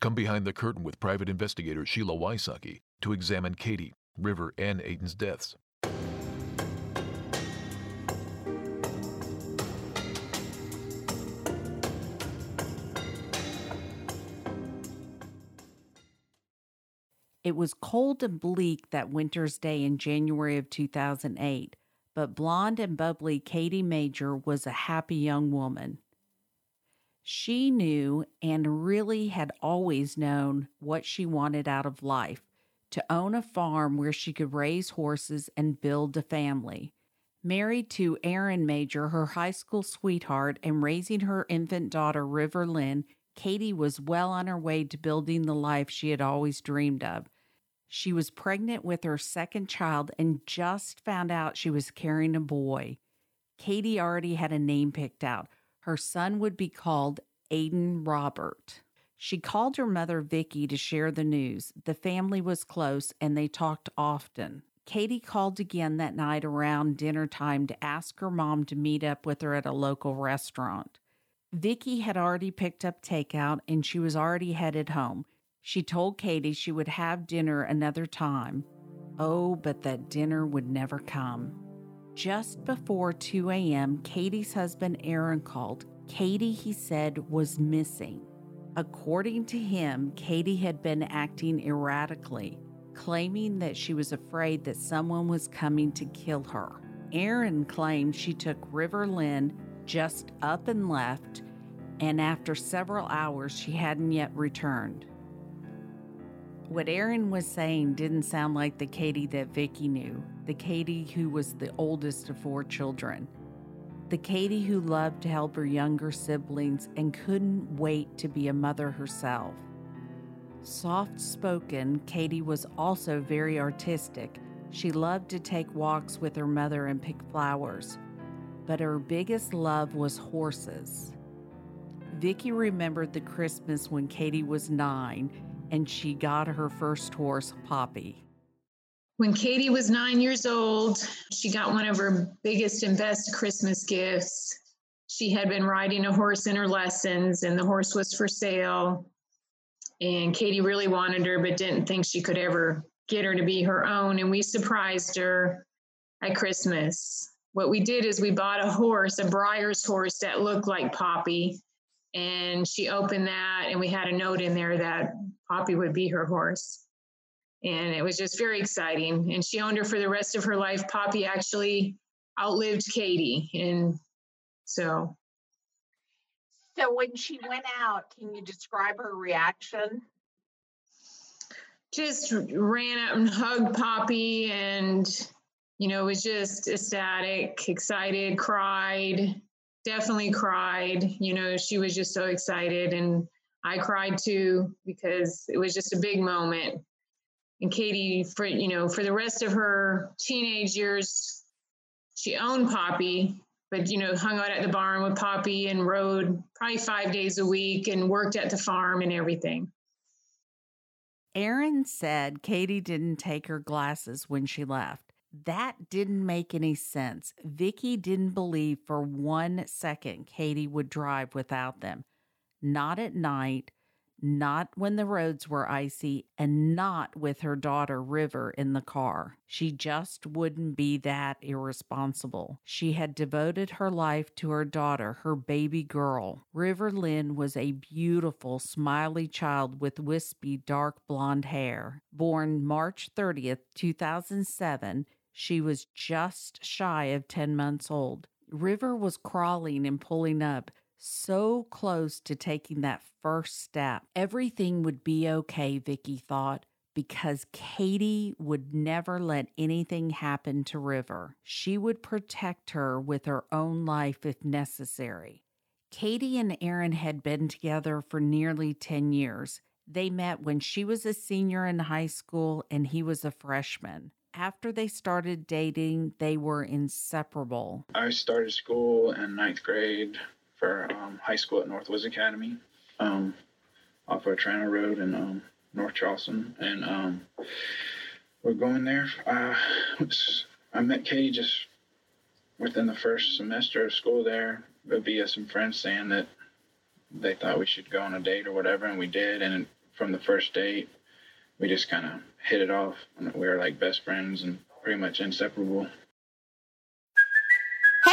Come behind the curtain with private investigator Sheila Wysocki to examine Kadie, River, and Aidan's deaths. It was cold and bleak that winter's day in January of 2008, but blonde and bubbly Kadie Major was a happy young woman. She knew and really had always known what she wanted out of life to own a farm where she could raise horses and build a family. Married to Aaron Major, her high school sweetheart, and raising her infant daughter, River Lynn, Kadie was well on her way to building the life she had always dreamed of. She was pregnant with her second child and just found out she was carrying a boy. Kadie already had a name picked out. Her son would be called Aidan Robert. She called her mother Vicky to share the news. The family was close and they talked often. Kadie called again that night around dinner time to ask her mom to meet up with her at a local restaurant. Vicky had already picked up takeout and she was already headed home. She told Kadie she would have dinner another time. Oh, but that dinner would never come. Just before 2 a.m., Kadie's husband Aaron called. Kadie, he said, was missing. According to him, Kadie had been acting erratically, claiming that she was afraid that someone was coming to kill her. Aaron claimed she took River Lynn just up and left, and after several hours, she hadn't yet returned. What Aaron was saying didn't sound like the Kadie that Vicky knew, the Kadie who was the oldest of four children, the Kadie who loved to help her younger siblings and couldn't wait to be a mother herself. Soft spoken, Kadie was also very artistic. She loved to take walks with her mother and pick flowers but her biggest love was horses. Vicky remembered the Christmas when Kadie was nine and she got her first horse, Poppy. When Kadie was nine years old, she got one of her biggest and best Christmas gifts. She had been riding a horse in her lessons, and the horse was for sale. And Kadie really wanted her, but didn't think she could ever get her to be her own. And we surprised her at Christmas what we did is we bought a horse, a Breyer's horse that looked like Poppy. And she opened that, and we had a note in there that Poppy would be her horse. And it was just very exciting. And she owned her for the rest of her life. Poppy actually outlived Kadie. And so. So when she went out, can you describe her reaction? Just ran up and hugged Poppy and you know, was just ecstatic, excited, cried, definitely cried. You know, she was just so excited. And I cried too because it was just a big moment. And Kadie, for, you know, for the rest of her teenage years, she owned Poppy, but, you know, hung out at the barn with Poppy and rode probably five days a week and worked at the farm and everything. Aaron said Kadie didn't take her glasses when she left. That didn't make any sense. Vicky didn't believe for one second Kadie would drive without them. Not at night, not when the roads were icy, and not with her daughter River in the car. She just wouldn't be that irresponsible. She had devoted her life to her daughter, her baby girl. River Lynn was a beautiful, smiley child with wispy, dark blonde hair. Born March 30th, 2007, she was just shy of 10 months old. River was crawling and pulling up, so close to taking that first step. Everything would be okay, Vicky thought, because Kadie would never let anything happen to River. She would protect her with her own life if necessary. Kadie and Aaron had been together for nearly 10 years. They met when she was a senior in high school and he was a freshman after they started dating, they were inseparable. I started school in ninth grade for um, high school at Northwoods Academy um, off of Toronto Road in um, North Charleston. And um, we're going there. Uh, I met Kadie just within the first semester of school there via some friends saying that they thought we should go on a date or whatever, and we did. And from the first date, we just kind of hit it off. We were like best friends and pretty much inseparable.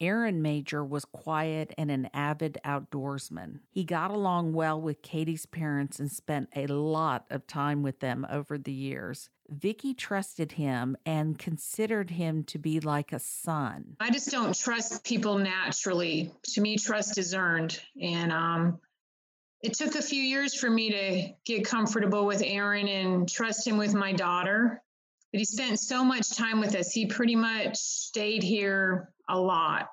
Aaron Major was quiet and an avid outdoorsman. He got along well with Kadie's parents and spent a lot of time with them over the years. Vicky trusted him and considered him to be like a son. I just don't trust people naturally. To me, trust is earned. And um, it took a few years for me to get comfortable with Aaron and trust him with my daughter. But he spent so much time with us. He pretty much stayed here a lot,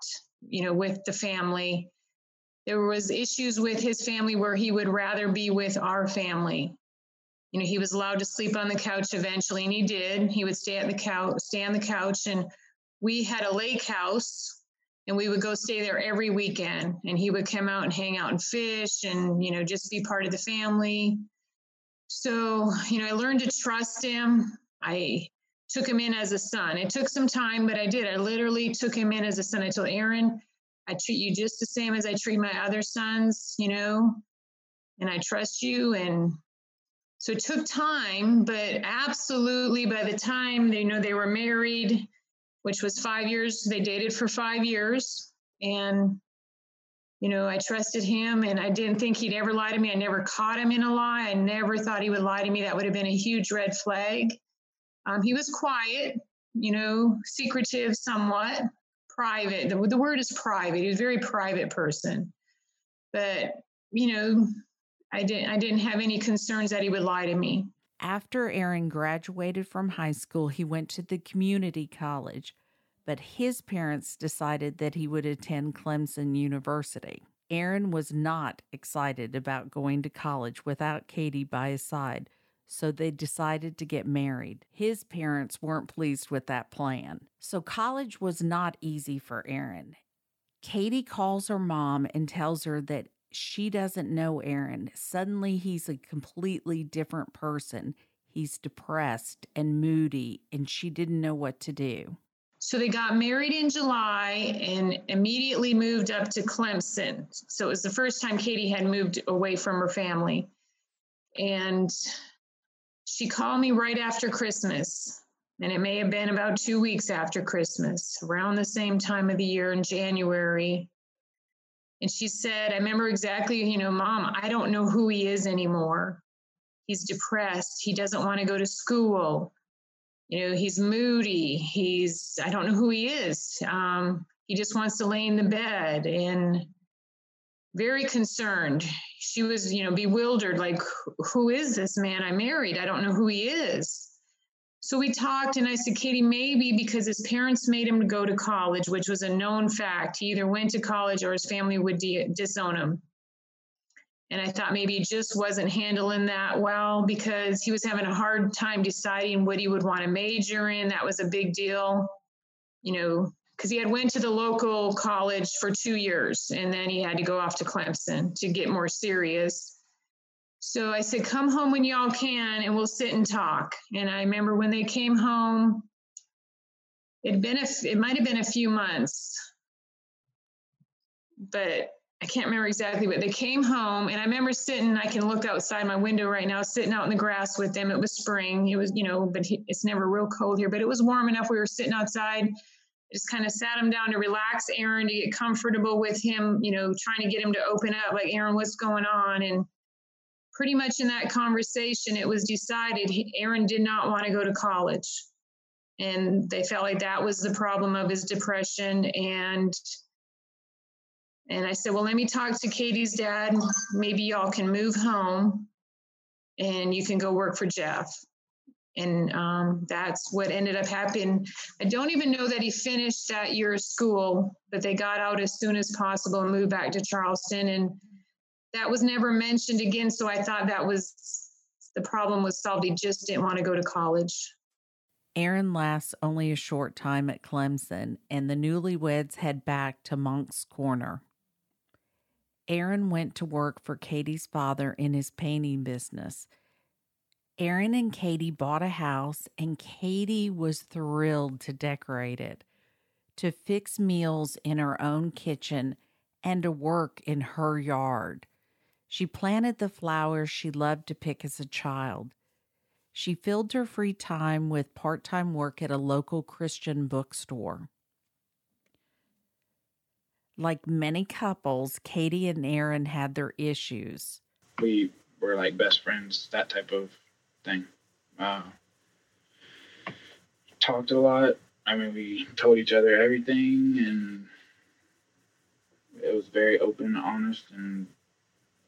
you know, with the family. There was issues with his family where he would rather be with our family. You know, he was allowed to sleep on the couch eventually, and he did. He would stay at the couch, stay on the couch, and we had a lake house, and we would go stay there every weekend. And he would come out and hang out and fish, and you know, just be part of the family. So, you know, I learned to trust him. I took him in as a son. It took some time, but I did. I literally took him in as a son. I told Aaron, I treat you just the same as I treat my other sons, you know, and I trust you. And so it took time, but absolutely by the time they you know they were married, which was five years, they dated for five years. And, you know, I trusted him and I didn't think he'd ever lie to me. I never caught him in a lie. I never thought he would lie to me. That would have been a huge red flag. Um, he was quiet, you know, secretive somewhat, private. The, the word is private. He was a very private person. But, you know, I didn't I didn't have any concerns that he would lie to me. After Aaron graduated from high school, he went to the community college, but his parents decided that he would attend Clemson University. Aaron was not excited about going to college without Kadie by his side, so they decided to get married. His parents weren't pleased with that plan. So college was not easy for Aaron. Kadie calls her mom and tells her that she doesn't know Aaron. Suddenly, he's a completely different person. He's depressed and moody, and she didn't know what to do. So they got married in July and immediately moved up to Clemson. So it was the first time Kadie had moved away from her family. And she called me right after Christmas. And it may have been about two weeks after Christmas, around the same time of the year in January. And she said, I remember exactly, you know, mom, I don't know who he is anymore. He's depressed. He doesn't want to go to school. You know, he's moody. He's, I don't know who he is. Um, he just wants to lay in the bed and very concerned. She was, you know, bewildered like, who is this man I married? I don't know who he is. So we talked, and I said, Kadie, maybe because his parents made him go to college, which was a known fact. He either went to college or his family would de- disown him. And I thought maybe he just wasn't handling that well because he was having a hard time deciding what he would want to major in. That was a big deal, you know, because he had went to the local college for two years and then he had to go off to Clemson to get more serious. So I said, come home when y'all can and we'll sit and talk. And I remember when they came home, it'd been a, it might have been a few months, but I can't remember exactly, but they came home and I remember sitting, I can look outside my window right now, sitting out in the grass with them. It was spring. It was, you know, but he, it's never real cold here, but it was warm enough. We were sitting outside. Just kind of sat him down to relax Aaron, to get comfortable with him, you know, trying to get him to open up, like, Aaron, what's going on? And pretty much in that conversation, it was decided Aaron did not want to go to college. And they felt like that was the problem of his depression. And and I said, well, let me talk to Kadie's dad. Maybe y'all can move home and you can go work for Jeff. And um, that's what ended up happening. I don't even know that he finished that year of school, but they got out as soon as possible and moved back to Charleston. And that was never mentioned again. So I thought that was the problem was solved. He just didn't want to go to college. Aaron lasts only a short time at Clemson, and the newlyweds head back to Moncks Corner. Aaron went to work for Kadie's father in his painting business. Aaron and Kadie bought a house, and Kadie was thrilled to decorate it, to fix meals in her own kitchen, and to work in her yard. She planted the flowers she loved to pick as a child. She filled her free time with part time work at a local Christian bookstore. Like many couples, Kadie and Aaron had their issues. We were like best friends, that type of thing. Uh, talked a lot. I mean, we told each other everything, and it was very open, honest, and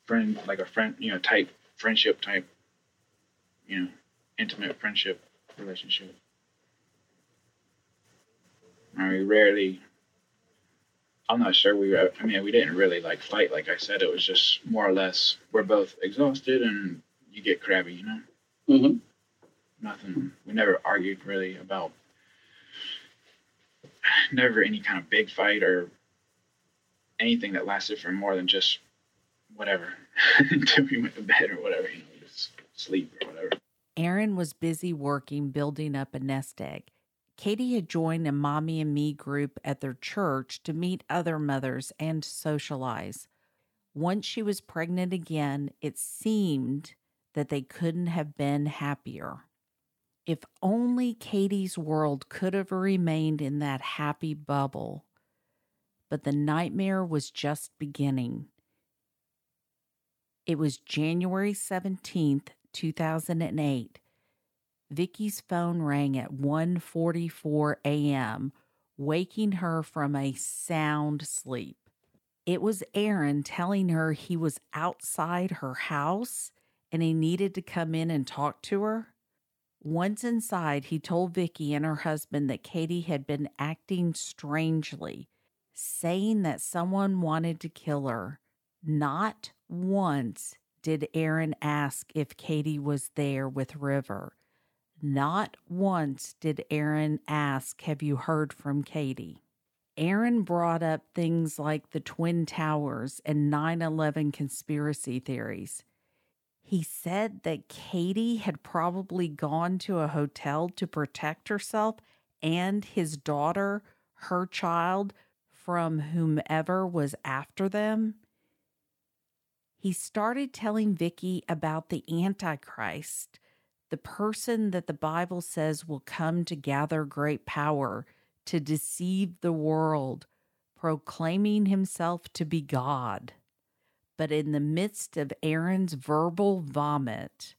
friend, like a friend, you know, type friendship type, you know, intimate friendship relationship. I mean, rarely. I'm not sure we. I mean, we didn't really like fight. Like I said, it was just more or less we're both exhausted and you get crabby, you know. Mm-hmm. Nothing. We never argued really about. Never any kind of big fight or anything that lasted for more than just whatever until we went to bed or whatever. You know, just sleep or whatever. Aaron was busy working, building up a nest egg. Kadie had joined a mommy and me group at their church to meet other mothers and socialize. Once she was pregnant again, it seemed that they couldn't have been happier. If only Kadie's world could have remained in that happy bubble. But the nightmare was just beginning. It was January 17th, 2008. Vicky's phone rang at 1:44 a.m., waking her from a sound sleep. It was Aaron telling her he was outside her house and he needed to come in and talk to her. Once inside, he told Vicky and her husband that Kadie had been acting strangely, saying that someone wanted to kill her. Not once did Aaron ask if Kadie was there with River. Not once did Aaron ask, Have you heard from Kadie? Aaron brought up things like the Twin Towers and 9 11 conspiracy theories. He said that Kadie had probably gone to a hotel to protect herself and his daughter, her child, from whomever was after them. He started telling Vicky about the Antichrist, the person that the Bible says will come to gather great power to deceive the world, proclaiming himself to be God. But in the midst of Aaron's verbal vomit,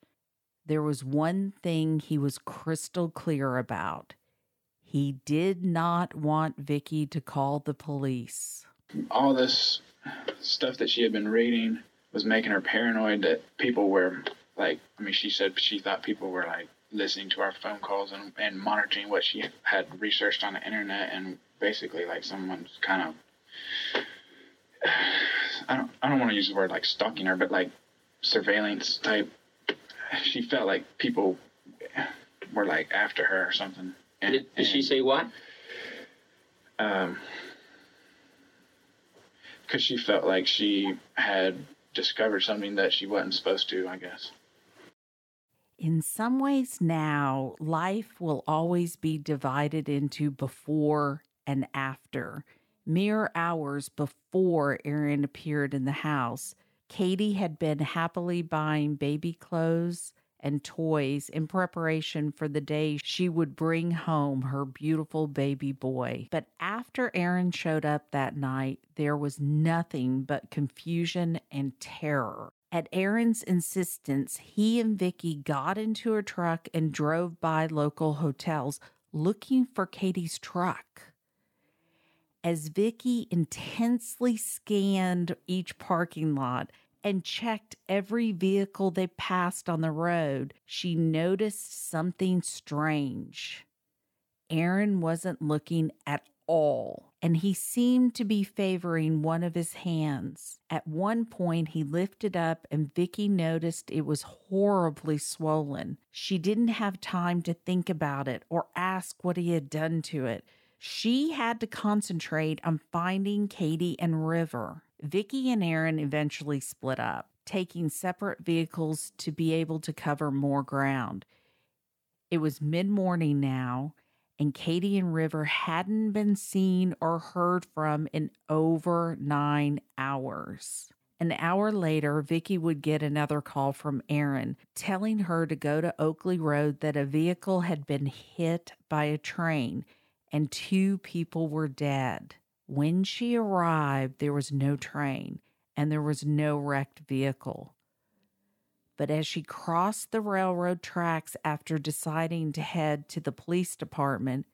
there was one thing he was crystal clear about. He did not want Vicky to call the police. All this stuff that she had been reading was making her paranoid that people were like I mean she said she thought people were like listening to our phone calls and, and monitoring what she had researched on the internet and basically like someone's kind of I don't I don't want to use the word like stalking her but like surveillance type she felt like people were like after her or something and, did, did she say what um because she felt like she had discovered something that she wasn't supposed to, I guess. In some ways, now life will always be divided into before and after. Mere hours before Aaron appeared in the house, Kadie had been happily buying baby clothes and toys in preparation for the day she would bring home her beautiful baby boy. But after Aaron showed up that night, there was nothing but confusion and terror. At Aaron's insistence, he and Vicky got into a truck and drove by local hotels looking for Kadie's truck. As Vicky intensely scanned each parking lot and checked every vehicle they passed on the road, she noticed something strange. Aaron wasn't looking at all and he seemed to be favoring one of his hands. At one point, he lifted up, and Vicky noticed it was horribly swollen. She didn't have time to think about it or ask what he had done to it. She had to concentrate on finding Kadie and River. Vicky and Aaron eventually split up, taking separate vehicles to be able to cover more ground. It was mid morning now, and Kadie and River hadn't been seen or heard from in over nine hours. An hour later, Vicky would get another call from Aaron telling her to go to Oakley Road that a vehicle had been hit by a train and two people were dead. When she arrived, there was no train and there was no wrecked vehicle. But as she crossed the railroad tracks after deciding to head to the police department,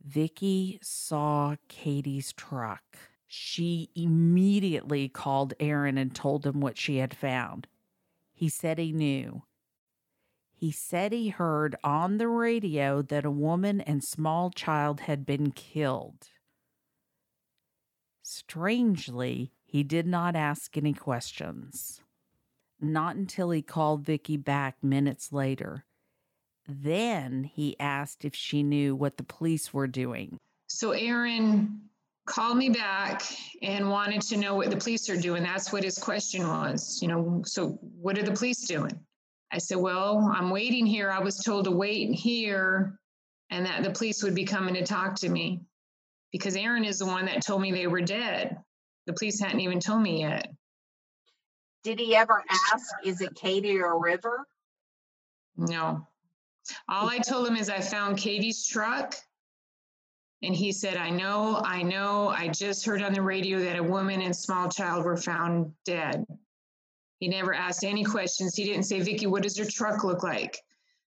Vicky saw Kadie's truck. She immediately called Aaron and told him what she had found. He said he knew. He said he heard on the radio that a woman and small child had been killed. Strangely, he did not ask any questions not until he called Vicky back minutes later. Then he asked if she knew what the police were doing. So Aaron called me back and wanted to know what the police are doing. That's what his question was. You know, so what are the police doing? I said, Well, I'm waiting here. I was told to wait here and that the police would be coming to talk to me because Aaron is the one that told me they were dead. The police hadn't even told me yet. Did he ever ask, is it Kadie or River? No. All I told him is I found Kadie's truck. And he said, I know, I know. I just heard on the radio that a woman and small child were found dead. He never asked any questions. He didn't say, Vicky, what does your truck look like?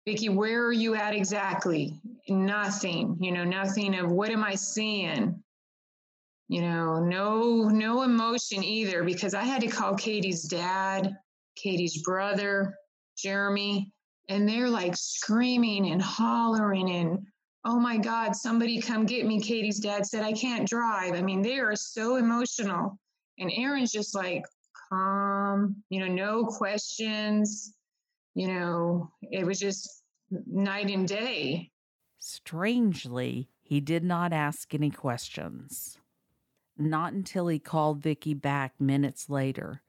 Vicky, where are you at exactly? Nothing, you know, nothing of what am I seeing? you know no no emotion either because i had to call kadie's dad kadie's brother jeremy and they're like screaming and hollering and oh my god somebody come get me kadie's dad said i can't drive i mean they are so emotional and aaron's just like calm you know no questions you know it was just night and day strangely he did not ask any questions not until he called Vicky back minutes later.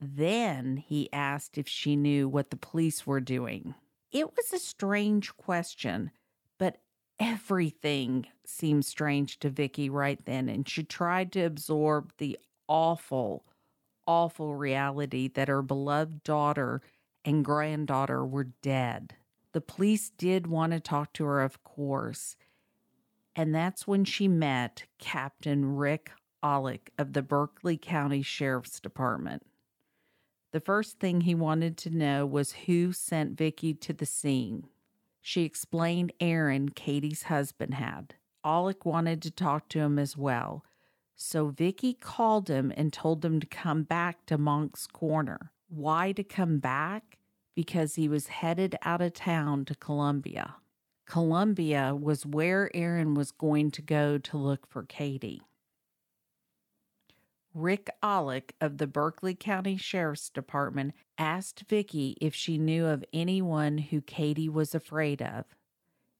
Then he asked if she knew what the police were doing. It was a strange question, but everything seemed strange to Vicky right then, and she tried to absorb the awful, awful reality that her beloved daughter and granddaughter were dead. The police did want to talk to her, of course, and that's when she met Captain Rick Ollick of the Berkeley County Sheriff's Department. The first thing he wanted to know was who sent Vicky to the scene. She explained Aaron, Kadie's husband, had. Ollick wanted to talk to him as well, so Vicky called him and told him to come back to Moncks Corner. Why to come back? Because he was headed out of town to Columbia. Columbia was where Aaron was going to go to look for Kadie. Rick Ollick of the Berkeley County Sheriff's Department asked Vicky if she knew of anyone who Kadie was afraid of.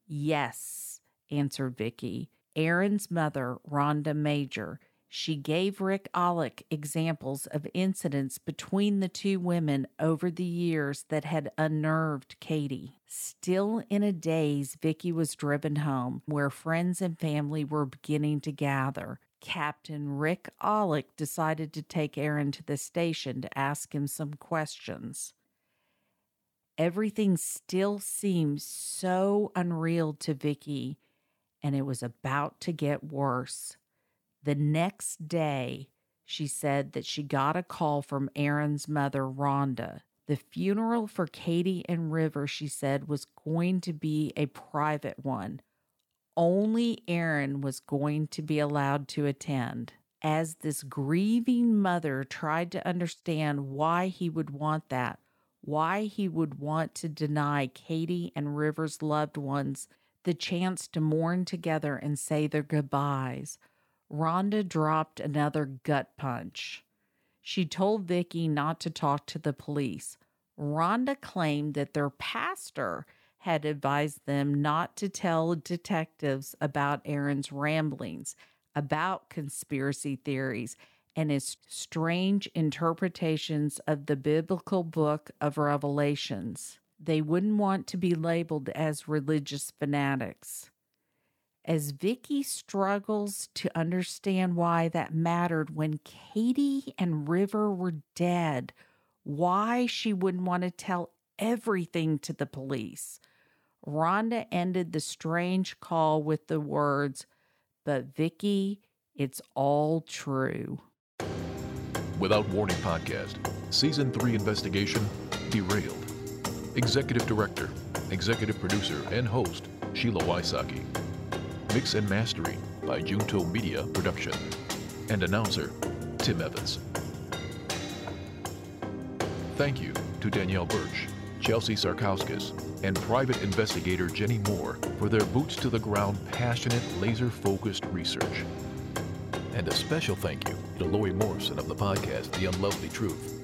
Yes, answered Vicky. Aaron's mother, Ronda Major, she gave Rick Ollick examples of incidents between the two women over the years that had unnerved Kadie. Still in a daze, Vicky was driven home, where friends and family were beginning to gather. Captain Rick Ollick decided to take Aaron to the station to ask him some questions. Everything still seemed so unreal to Vicky, and it was about to get worse. The next day, she said that she got a call from Aaron's mother, Ronda. The funeral for Kadie and River, she said, was going to be a private one. Only Aaron was going to be allowed to attend. As this grieving mother tried to understand why he would want that, why he would want to deny Kadie and River's loved ones the chance to mourn together and say their goodbyes, Ronda dropped another gut punch. She told Vicky not to talk to the police. Ronda claimed that their pastor had advised them not to tell detectives about Aaron's ramblings about conspiracy theories and his strange interpretations of the biblical book of Revelations. They wouldn't want to be labeled as religious fanatics. As Vicky struggles to understand why that mattered when Kadie and River were dead, why she wouldn't want to tell everything to the police. Ronda ended the strange call with the words, But Vicky, it's all true. Without Warning Podcast, Season 3 investigation derailed. Executive Director, Executive Producer, and Host Sheila Wysocki. Mix and Mastering by Junto Media Production. And Announcer Tim Evans. Thank you to Danielle Birch, Chelsea Sarkowskis, and private investigator Jenny Moore for their boots to the ground, passionate, laser focused research. And a special thank you to Lori Morrison of the podcast The Unlovely Truth